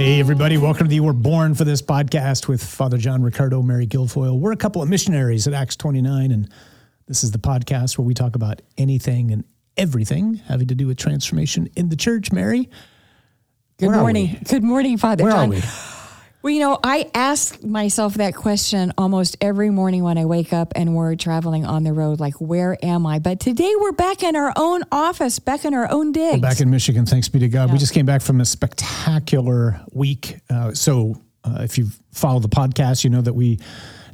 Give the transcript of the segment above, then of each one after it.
Hey, everybody, welcome to the We're Born for This podcast with Father John Riccardo, Mary Guilfoyle. We're a couple of missionaries at Acts 29, and this is the podcast where we talk about anything and everything having to do with transformation in the church. Mary, Good morning. Good morning, Father where John. Well, you know, I ask myself that question almost every morning when I wake up and we're traveling on the road, like, where am I? But today we're back in our own office, back in our own digs. We're Back in Michigan, thanks be to God. We just came back from a spectacular week. Uh, so, uh, if you've followed the podcast, you know that we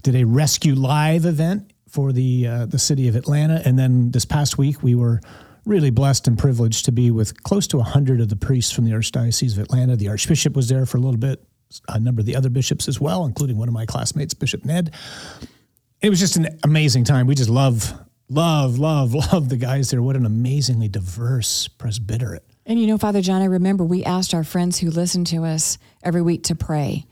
did a rescue live event for the uh, the city of Atlanta, and then this past week we were really blessed and privileged to be with close to hundred of the priests from the Archdiocese of Atlanta. The Archbishop was there for a little bit, a number of the other bishops as well, including one of my classmates, Bishop Ned it was just an amazing time. We just love, love, love, love the guys there. What an amazingly diverse presbyterate. and you know, Father John, I remember we asked our friends who listen to us every week to pray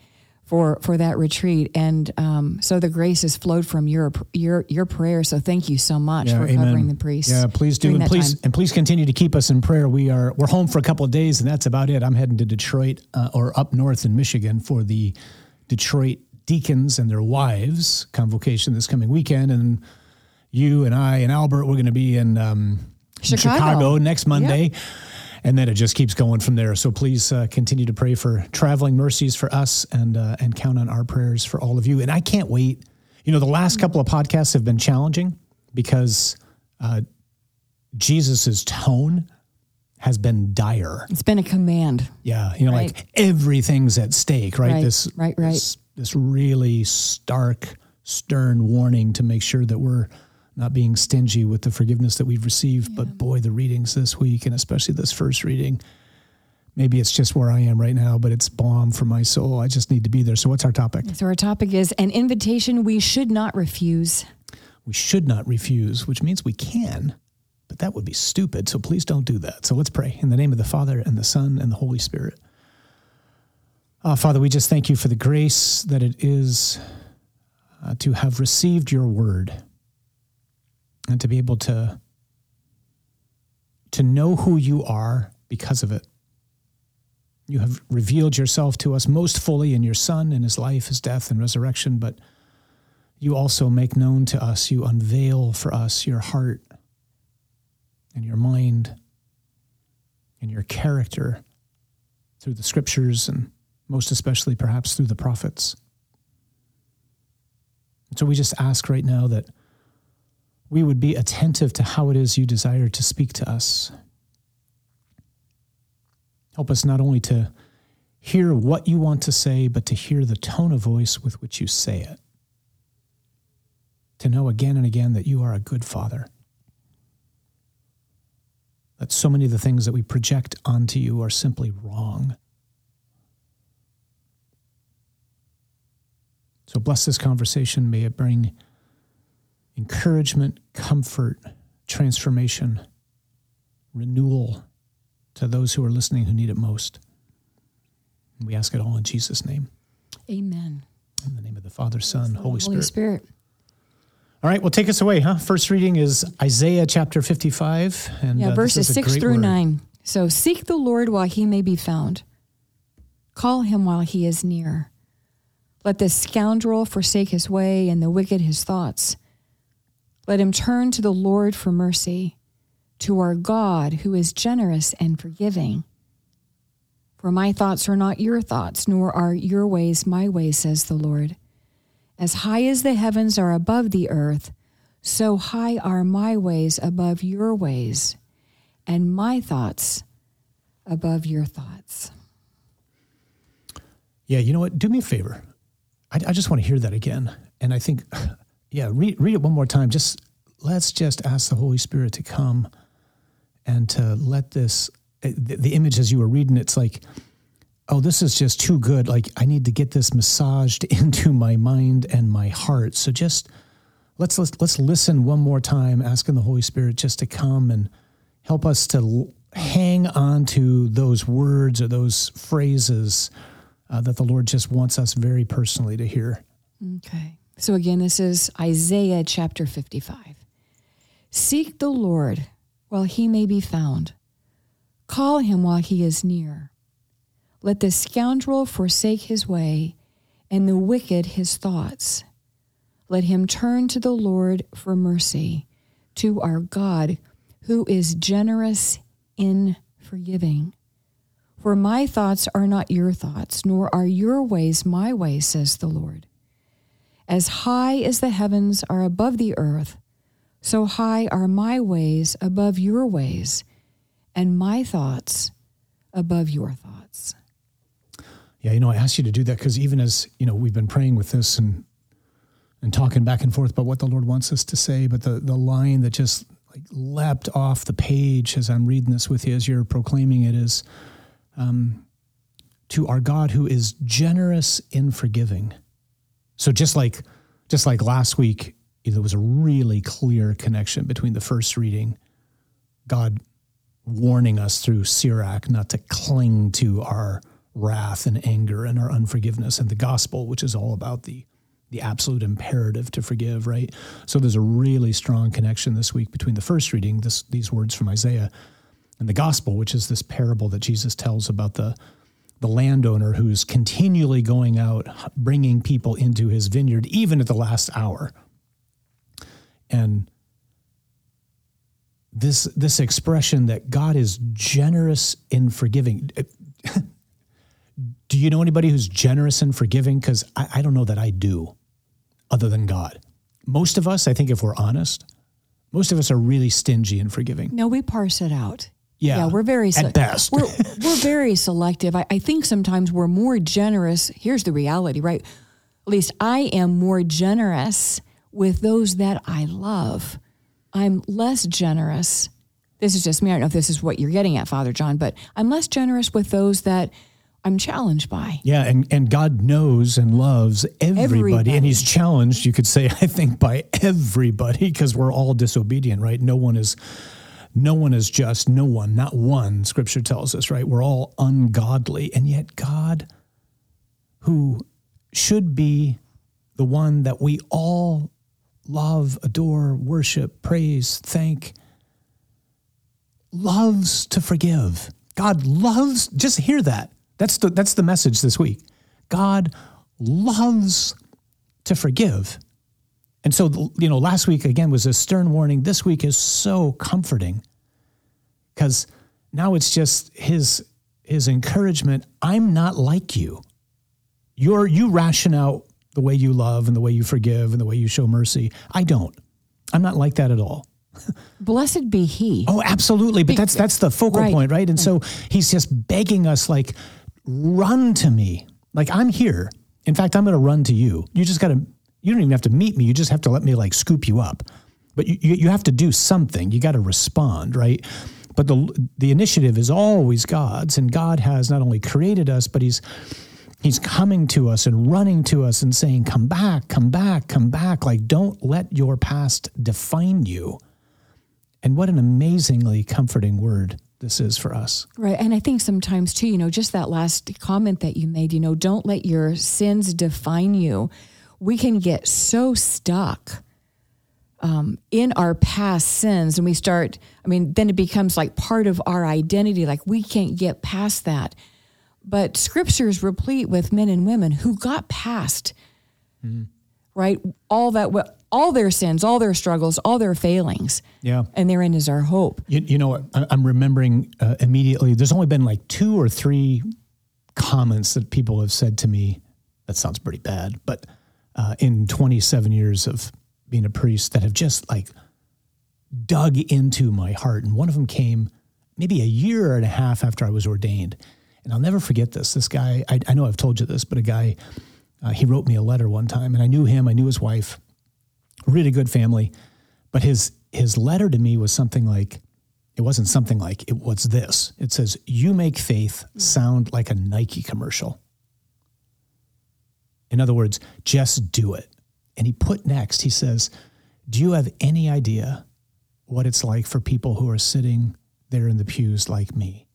for for that retreat, and um, so the grace has flowed from your your your prayer. So thank you so much for covering the priests. Yeah, please do, and please time. and please continue to keep us in prayer. We are we're home for a couple of days, and that's about it. I'm heading to Detroit uh, or up north in Michigan for the Detroit deacons and their wives convocation this coming weekend, and you and I and Albert we're going to be in, um, Chicago. Chicago next Monday. And then it just keeps going from there. So please uh, continue to pray for traveling mercies for us, and uh, and count on our prayers for all of you. And I can't wait. You know, the last couple of podcasts have been challenging because uh, Jesus's tone has been dire. It's been a command. Yeah, you know, Right. like everything's at stake, right? Right, This, right, right. This, this really stark, stern warning to make sure that we're not being stingy with the forgiveness that we've received. But boy, the readings this week, and especially this first reading, maybe it's just where I am right now, but it's balm for my soul. I just need to be there. So, what's our topic? So our topic is an invitation we should not refuse. We should not refuse, which means we can, but that would be stupid. So please don't do that. So let's pray in the name of the Father and the Son and the Holy Spirit. Uh, Father, we just thank you for the grace that it is uh, to have received your word and to be able to to know who you are because of it. You have revealed yourself to us most fully in your Son, in his life, his death, and resurrection, but you also make known to us, you unveil for us your heart and your mind and your character through the scriptures and most especially perhaps through the prophets. And so we just ask right now that we would be attentive to how it is you desire to speak to us. Help us not only to hear what you want to say, but to hear the tone of voice with which you say it to know again and again that you are a good father. That so many of the things that we project onto you are simply wrong. So bless this conversation. May it bring encouragement, comfort, transformation, renewal to those who are listening who need it most. And we ask it all in Jesus' name. Amen. In the name of the Father, Son, Holy Spirit. Holy Spirit. All right, well, take us away, huh? First reading is Isaiah chapter 55. And Yeah, uh, verses is a six great through word. nine. So seek the Lord while he may be found. Call him while he is near. Let the scoundrel forsake his way and the wicked his thoughts. Let him turn to the Lord for mercy, to our God who is generous and forgiving. For my thoughts are not your thoughts, nor are your ways my ways, says the Lord. As high as the heavens are above the earth, so high are my ways above your ways, and my thoughts above your thoughts. Yeah, you know what? Do me a favor. I, I just want to hear that again. And I think, yeah, read, read it one more time. Just let's just ask the Holy Spirit to come and to let this, eh, the, the image as you were reading, it's like, oh, this is just too good. Like, I need to get this massaged into my mind and my heart. So just let's, let's, let's listen one more time, asking the Holy Spirit just to come and help us to hang on to those words or those phrases uh, that the Lord just wants us very personally to hear. Okay. So again, this is Isaiah chapter 55. Seek the Lord while he may be found, call him while he is near. Let the scoundrel forsake his way, and the wicked his thoughts. Let him turn to the Lord for mercy, to our God, who is generous in forgiving. For my thoughts are not your thoughts, nor are your ways my ways, says the Lord. As high as the heavens are above the earth, so high are my ways above your ways, and my thoughts above your thoughts. Yeah, you know, I asked you to do that because even as you know, we've been praying with this and and talking back and forth about what the Lord wants us to say, but the the line that just like leapt off the page as I'm reading this with you as you're proclaiming it is um, to our God who is generous in forgiving. So just like just like last week, there was a really clear connection between the first reading, God warning us through Sirach not to cling to our wrath and anger and our unforgiveness, and the gospel, which is all about the the absolute imperative to forgive, right? So there's a really strong connection this week between the first reading, this, these words from Isaiah, and the gospel, which is this parable that Jesus tells about the the landowner who's continually going out bringing people into his vineyard even at the last hour. And this this expression that God is generous in forgiving uh, do you know anybody who's generous and forgiving? Because I, I don't know that I do other than God. Most of us I think if we're honest most of us are really stingy in forgiving. No, we parse it out. Yeah, yeah, we're very at best. We're we're very selective. I, I think sometimes we're more generous. Here's the reality, right? At least I am more generous with those that I love. I'm less generous. This is just me. I don't know if this is what you're getting at, Father John, but I'm less generous with those that I'm challenged by. Yeah, and, and God knows and loves everybody, Everybody. And He's challenged, you could say, I think, by everybody because we're all disobedient, right? No one is no one is just, no one, not one, scripture tells us, right? We're all ungodly. And yet God, who should be the one that we all love, adore, worship, praise, thank, loves to forgive. God loves, just hear that. That's the, that's the message this week. God loves to forgive. And so, you know, last week again was a stern warning. This week is so comforting because now it's just his his encouragement. I'm not like you. You're you ration out the way you love and the way you forgive and the way you show mercy. I don't. I'm not like that at all. Blessed be He. Oh, absolutely. But that's that's the focal Right. point, right? And so he's just begging us, like, run to me. Like I'm here. In fact, I'm going to run to you. You just got to. You don't even have to meet me. You just have to let me like scoop you up. But you you, have to do something. You got to respond, right? But the the initiative is always God's, and God has not only created us, but He's He's coming to us and running to us and saying, "Come back, come back, come back." Like, don't let your past define you. And what an amazingly comforting word this is for us. Right. And I think sometimes too, you know, just that last comment that you made, you know, don't let your sins define you. We can get so stuck um, in our past sins and we start, I mean, then it becomes like part of our identity. Like we can't get past that. But scripture is replete with men and women who got past, right? All that, all their sins, all their struggles, all their failings. Yeah. And therein is our hope. You, you know. I'm remembering uh, immediately, there's only been like two or three comments that people have said to me. That sounds pretty bad, but uh, in 27 years of being a priest that have just like dug into my heart. And one of them came maybe a year and a half after I was ordained. And I'll never forget this. This guy, I, I know I've told you this, but a guy, uh, he wrote me a letter one time, and I knew him, I knew his wife, really good family. But his his letter to me was something like, it wasn't something like, it was this. It says, You make faith sound like a Nike commercial. In other words, just do it. And he put next, he says, Do you have any idea what it's like for people who are sitting there in the pews like me,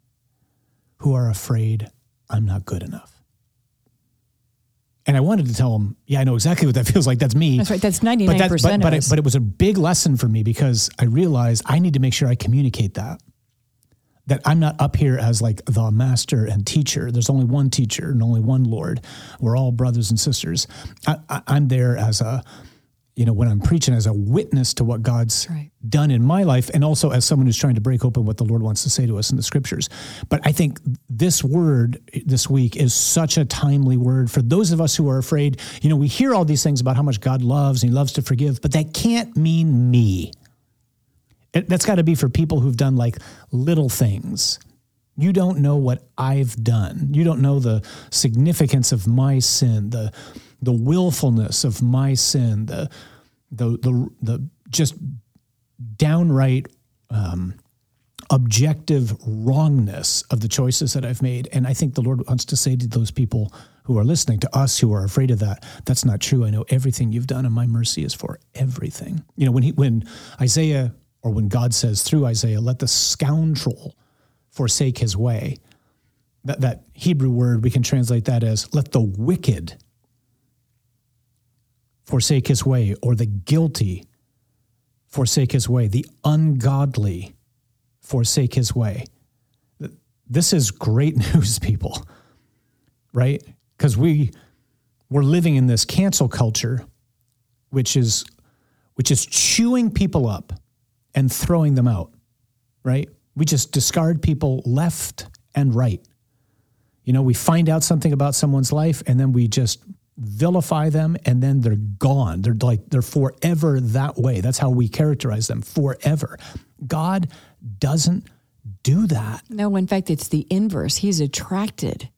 who are afraid I'm not good enough? And I wanted to tell him, yeah, I know exactly what that feels like. That's me. That's right. That's 99% But, that, but, but, it, but it was a big lesson for me because I realized I need to make sure I communicate that. That I'm not up here as like the master and teacher. There's only one teacher and only one Lord. We're all brothers and sisters. I, am there as a, you know, when I'm preaching as a witness to what God's right. done in my life, and also as someone who's trying to break open what the Lord wants to say to us in the scriptures. But I think this word this week is such a timely word for those of us who are afraid. You know, we hear all these things about how much God loves and He loves to forgive, but that can't mean me. That's got to be for people who've done like little things. You don't know what I've done. You don't know the significance of my sin, the the willfulness of my sin, the the the, the just downright um, objective wrongness of the choices that I've made. And I think the Lord wants to say to those people who are listening, to us who are afraid of that, that's not true. I know everything you've done, and my mercy is for everything. You know, when he when Isaiah or when God says through Isaiah, let the scoundrel forsake his way, that, that Hebrew word, we can translate that as let the wicked forsake his way, or the guilty forsake his way, the ungodly forsake his way. This is great news, people, right? Because we we're living in this cancel culture, which is which is chewing people up and throwing them out, right? We just discard people left and right. You know, we find out something about someone's life and then we just vilify them and then they're gone. They're like, they're forever that way. That's how we characterize them forever. God doesn't do that. No, in fact, it's the inverse. He's attracted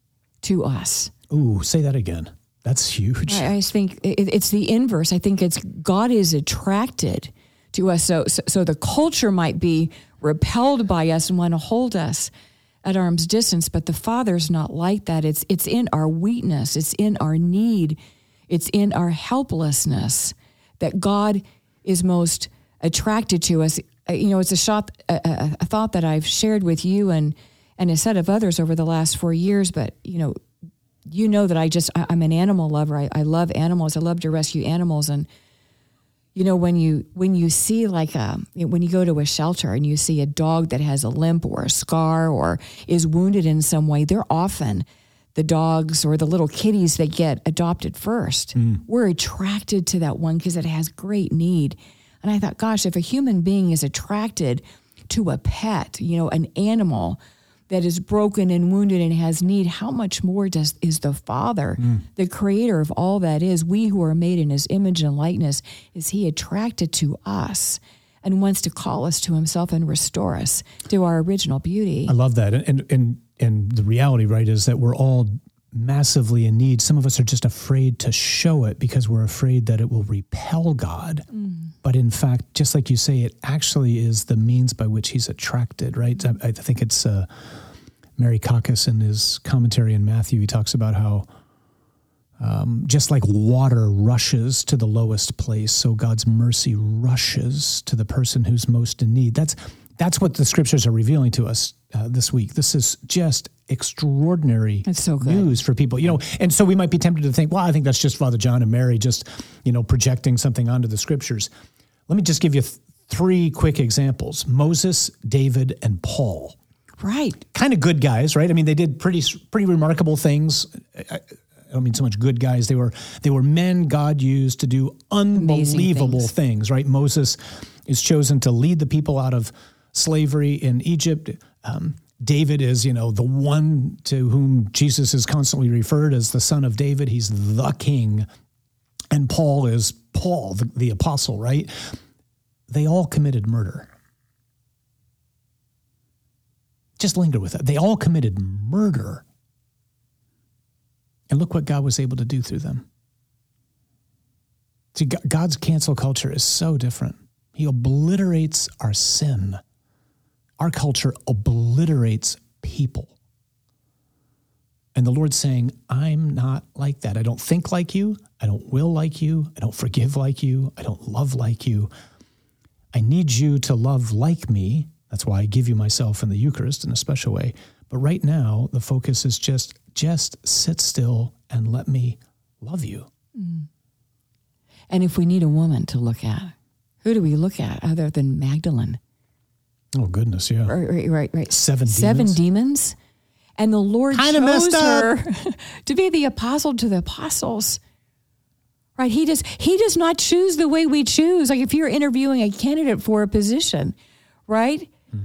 to us. Ooh, say that again. That's huge. I, I think it's the inverse. I think it's God is attracted to us. So, so, so the culture might be repelled by us and want to hold us at arm's distance, but the Father's not like that. It's it's in our weakness, it's in our need, it's in our helplessness that God is most attracted to us. Uh, you know, it's a shot, a, a, thought that I've shared with you and and a set of others over the last four years. But you know, you know that I just I, am an animal lover. I, I love animals. I love to rescue animals and you know when you when you see like a when you go to a shelter and you see a dog that has a limp or a scar or is wounded in some way they're often the dogs or the little kitties that get adopted first mm. we're attracted to that one because it has great need and i thought gosh if a human being is attracted to a pet you know an animal that is broken and wounded and has need, how much more does is the Father, mm. the creator of all that is, we who are made in his image and likeness, is he attracted to us and wants to call us to himself and restore us to our original beauty. I love that. And and and the reality, right, is that we're all massively in need. Some of us are just afraid to show it because we're afraid that it will repel God. Mm. But in fact, just like you say, it actually is the means by which he's attracted, right? I, I think it's uh, Mary Kakis in his commentary in Matthew, he talks about how um, just like water rushes to the lowest place, so God's mercy rushes to the person who's most in need. That's that's what the scriptures are revealing to us uh, this week. This is just extraordinary so news for people, you know. And so we might be tempted to think, well, I think that's just Father John and Mary just, you know, projecting something onto the scriptures. Let me just give you th- three quick examples: Moses, David, and Paul. Right. Kind of good guys, right? I mean, they did pretty pretty remarkable things. I, I don't mean so much good guys. They were they were men God used to do unbelievable things. things. right? Moses is chosen to lead the people out of slavery in Egypt. Um, David is, you know, the one to whom Jesus is constantly referred as the son of David. He's the king. And Paul is Paul, the, the apostle, right? They all committed murder. Just linger with that. They all committed murder. And look what God was able to do through them. See, God's cancel culture is so different. He obliterates our sin. Our culture obliterates people. And the Lord's saying, I'm not like that. I don't think like you. I don't will like you. I don't forgive like you. I don't love like you. I need you to love like me that's why I give you myself in the Eucharist in a special way. But right now, the focus is just just sit still and let me love you. Mm. And if we need a woman to look at, who do we look at other than Magdalene? Oh goodness, yeah. Right, right, right. Seven Seven demons? demons. And the Lord Kinda chose her to be the apostle to the apostles. Right? He does he does not choose the way we choose. Like if you're interviewing a candidate for a position, right? Hmm.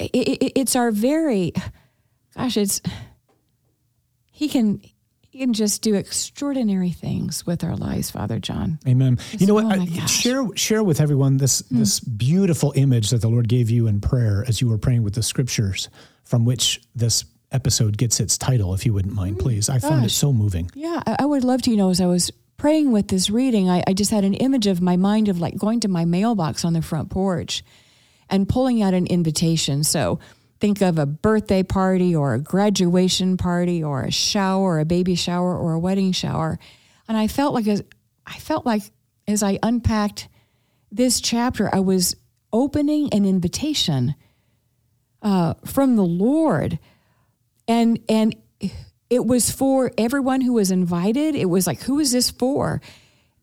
I- I- I- it's our very gosh, it's he can can just do extraordinary things with our lives, Father John. Amen. you know what? oh I- share share with everyone this hmm. this beautiful image that the Lord gave you in prayer as you were praying with the scriptures from which this episode gets its title, if you wouldn't mind, hmm. please. I found it so moving. Yeah, I, I would love to. You know, as I was praying with this reading, I, I just had an image of my mind of like going to my mailbox on the front porch and pulling out an invitation. So think of a birthday party or a graduation party or a shower, a baby shower or a wedding shower. And I felt like as I felt like as I unpacked this chapter, I was opening an invitation uh, from the Lord. And and it was for everyone who was invited. It was like who is this for?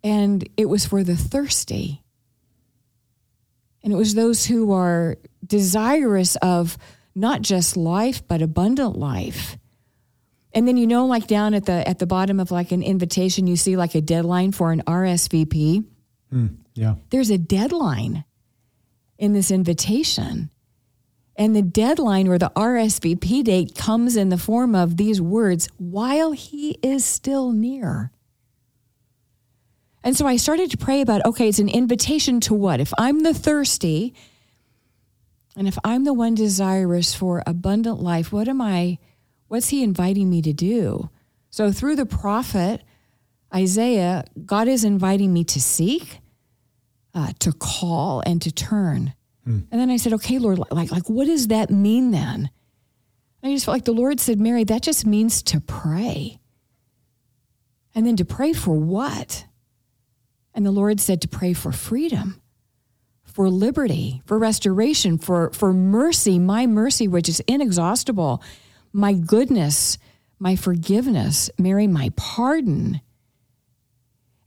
And it was for the thirsty. And it was those who are desirous of not just life but abundant life and then you know like down at the at the bottom of like an invitation you see like a deadline for an RSVP hmm, Yeah. there's a deadline in this invitation. And the deadline or the RSVP date comes in the form of these words while he is still near. And so I started to pray about okay, it's an invitation to what? If I'm the thirsty and if I'm the one desirous for abundant life, what am I, what's he inviting me to do? So through the prophet Isaiah, God is inviting me to seek, uh, to call, and to turn. And then I said, okay, Lord, like, like, what does that mean then? I just felt like the Lord said, Mary, that just means to pray. And then to pray for what? And the Lord said to pray for freedom, for liberty, for restoration, for, for mercy, my mercy, which is inexhaustible, my goodness, my forgiveness, Mary, my pardon.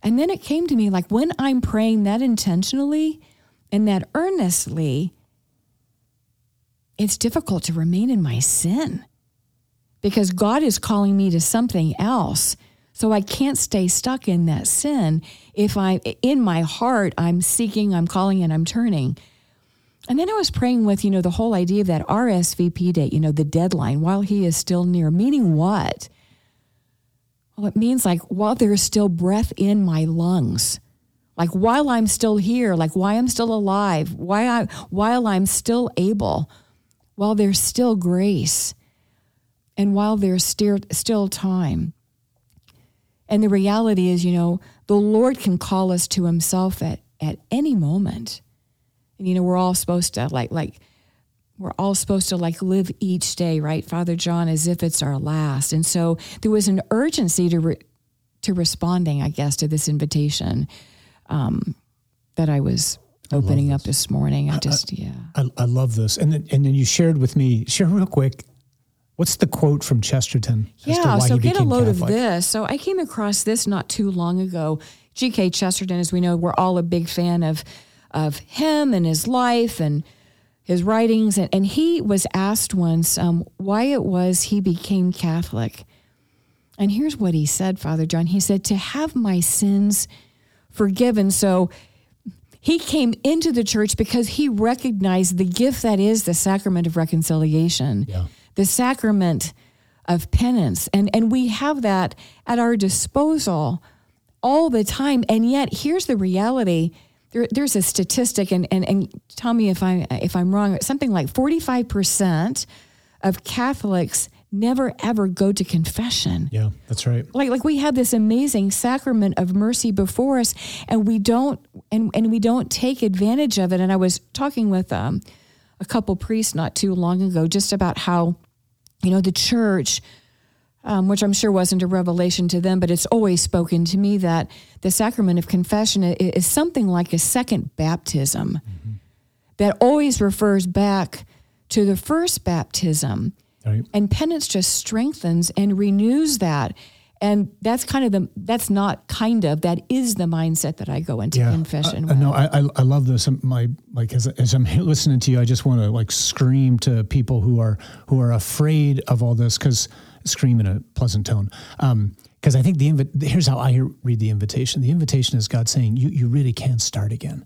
And then it came to me like when I'm praying that intentionally and that earnestly, it's difficult to remain in my sin because God is calling me to something else. So I can't stay stuck in that sin if I, in my heart, I'm seeking, I'm calling, and I'm turning. And then I was praying with, you know, the whole idea of that RSVP date, you know, the deadline while he is still near, meaning what? Well, it means like while there is still breath in my lungs, like while I'm still here, like why I'm still alive, why I, while I'm still able, while there's still grace, and while there's still, still time. And the reality is, you know, the Lord can call us to himself at, at any moment. And, you know, we're all supposed to like, like, we're all supposed to like live each day, right, Father John, as if it's our last. And so there was an urgency to re- to responding, I guess, to this invitation um, that I was opening up this morning. I just, yeah. I, I love this. And then, and then you shared with me, share real quick, what's the quote from Chesterton? Yeah, so get a load Catholic? of this. So I came across this not too long ago. G.K. Chesterton, as we know, we're all a big fan of of him and his life and his writings. And, and he was asked once um, why it was he became Catholic. And here's what he said, Father John. He said, To have my sins forgiven. So he came into the church because he recognized the gift that is the sacrament of reconciliation, Yeah. The sacrament of penance. And, and we have that at our disposal all the time. And yet, here's the reality. There, there's a statistic, and, and, and tell me if, I, if I'm wrong, something like 45% of Catholics never ever go to confession Yeah, that's right. like like we have this amazing sacrament of mercy before us and we don't and and we don't take advantage of it and i was talking with um, a couple priests not too long ago just about how you know the church um, which i'm sure wasn't a revelation to them but it's always spoken to me that the sacrament of confession is something like a second baptism that always refers back to the first baptism Right. and penance just strengthens and renews that. And that's kind of the that's not kind of that is the mindset that I go into confession. Uh, with. no, I, I I love this. Um, My like as as I'm listening to you, I just want to like scream to people who are who are afraid of all this because scream in a pleasant tone. Because I think the invi- here's how I read the invitation. The invitation is God saying you you really can start again.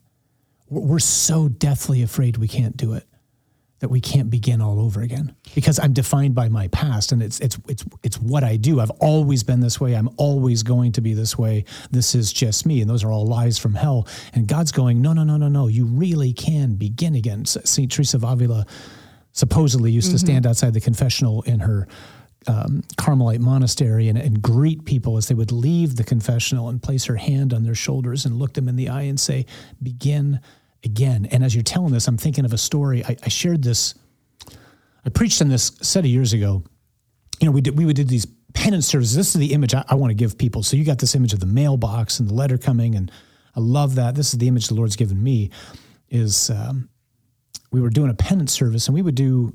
We're, we're so deathly afraid we can't do it that we can't begin all over again because I'm defined by my past and it's it's it's it's what I do. I've always been this way. I'm always going to be this way. This is just me and those are all lies from hell. And God's going, "No, no, no, no, no. You really can begin again." St. Teresa of Avila supposedly used to stand outside the confessional in her um, Carmelite monastery and, and greet people as they would leave the confessional and place her hand on their shoulders and look them in the eye and say, "Begin again." And as you're telling this, I'm thinking of a story. I, I shared this. I preached on this set of years ago. You know, we did we would do these penance services. This is the image I, I want to give people. So you got this image of the mailbox and the letter coming, and I love that. This is the image the Lord's given me. Is um, we were doing a penance service, and we would do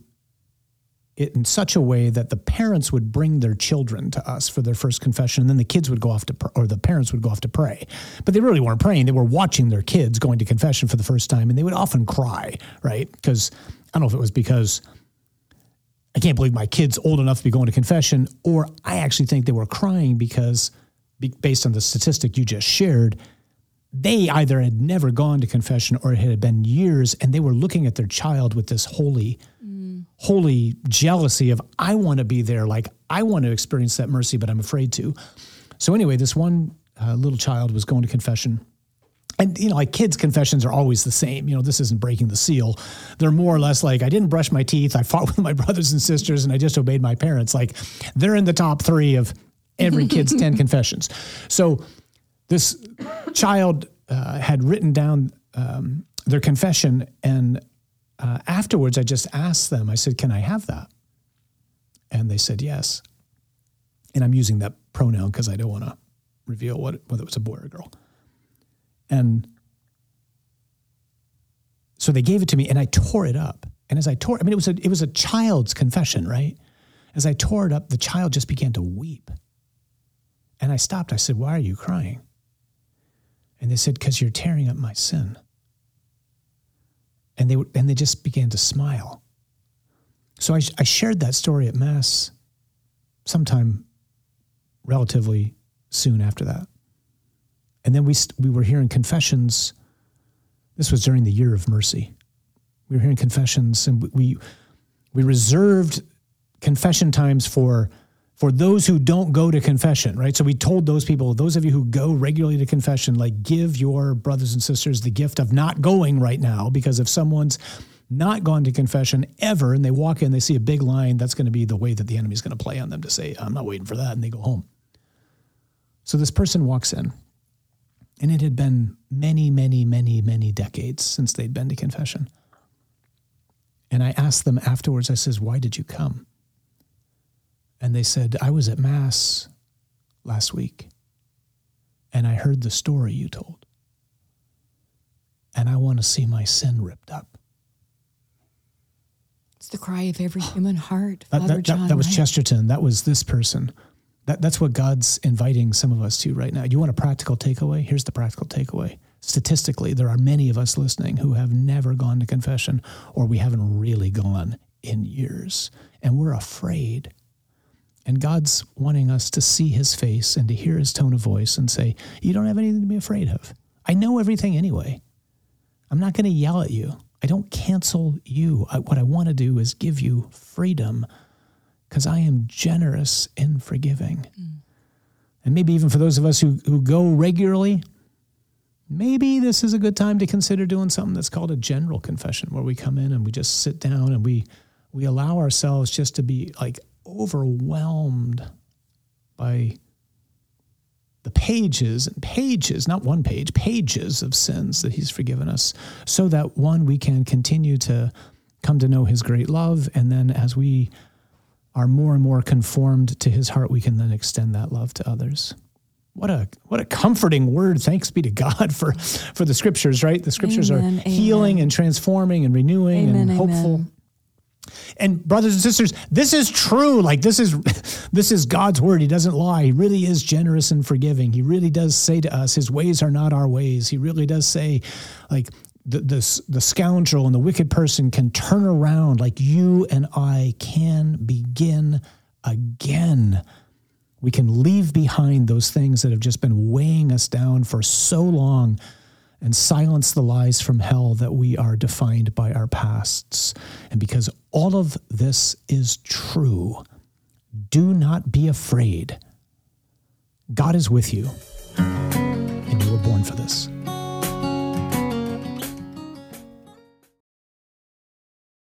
it in such a way that the parents would bring their children to us for their first confession, and then the kids would go off to, pr- or the parents would go off to pray. But they really weren't praying; they were watching their kids going to confession for the first time, and they would often cry, right? Because I don't know if it was because I can't believe my kid's old enough to be going to confession, or I actually think they were crying because, based on the statistic you just shared, they either had never gone to confession or it had been years, and they were looking at their child with this holy holy jealousy of I want to be there, like I want to experience that mercy, but I'm afraid to. So anyway, this one uh, little child was going to confession. And you know, like kids' confessions are always the same. You know, this isn't breaking the seal. They're more or less like I didn't brush my teeth. I fought with my brothers and sisters, and I just obeyed my parents. Like they're in the top three of every kid's ten confessions. So this child uh, had written down um, their confession, and uh, afterwards, I just asked them. I said, "Can I have that?" And they said yes. And I'm using that pronoun because I don't want to reveal what whether it was a boy or a girl. And so they gave it to me, and I tore it up. And as I tore, I mean, it was a it was a child's confession, right? As I tore it up, the child just began to weep. And I stopped. I said, "Why are you crying?" And they said, "Because you're tearing up my sin." And they and they just began to smile. So I, I shared that story at mass sometime relatively soon after that. And then we we were hearing confessions. This was during the year of mercy. We were hearing confessions, and we, we reserved confession times for for those who don't go to confession, right? So we told those people, those of you who go regularly to confession, like give your brothers and sisters the gift of not going right now, because if someone's not gone to confession ever and they walk in, they see a big line, that's going to be the way that the enemy's going to play on them to say, I'm not waiting for that, and they go home. So this person walks in, and it had been many, many, many, many decades since they'd been to confession. And I asked them afterwards, I says, Why did you come? And they said, I was at Mass last week and I heard the story you told. And I want to see my sin ripped up. It's the cry of every human heart, That, Father that, John. that, that was right? Chesterton. That was this person. That, that's what God's inviting some of us to right now. You want a practical takeaway? Here's the practical takeaway. Statistically, there are many of us listening who have never gone to confession or we haven't really gone in years. And we're afraid. And God's wanting us to see his face and to hear his tone of voice and say, You don't have anything to be afraid of. I know everything anyway. I'm not going to yell at you. I don't cancel you. I, what I want to do is give you freedom because I am generous in forgiving. Mm. And maybe even for those of us who, who go regularly, maybe this is a good time to consider doing something that's called a general confession, where we come in and we just sit down and we we allow ourselves just to be like overwhelmed by the pages and pages, not one page, pages of sins that he's forgiven us, so that one, we can continue to come to know his great love. And then as we are more and more conformed to his heart, we can then extend that love to others. What a what a comforting word. Thanks be to God for for the scriptures, right? The scriptures Amen, are healing amen. and transforming and renewing Amen, and hopeful. And brothers and sisters, this is true. Like this is This is God's word. He doesn't lie. He really is generous and forgiving. He really does say to us, His ways are not our ways. He really does say, like, the, the, the scoundrel and the wicked person can turn around like you and I can begin again. We can leave behind those things that have just been weighing us down for so long and silence the lies from hell that we are defined by our pasts. And because all of this is true, do not be afraid. God is with you, and you were born for this.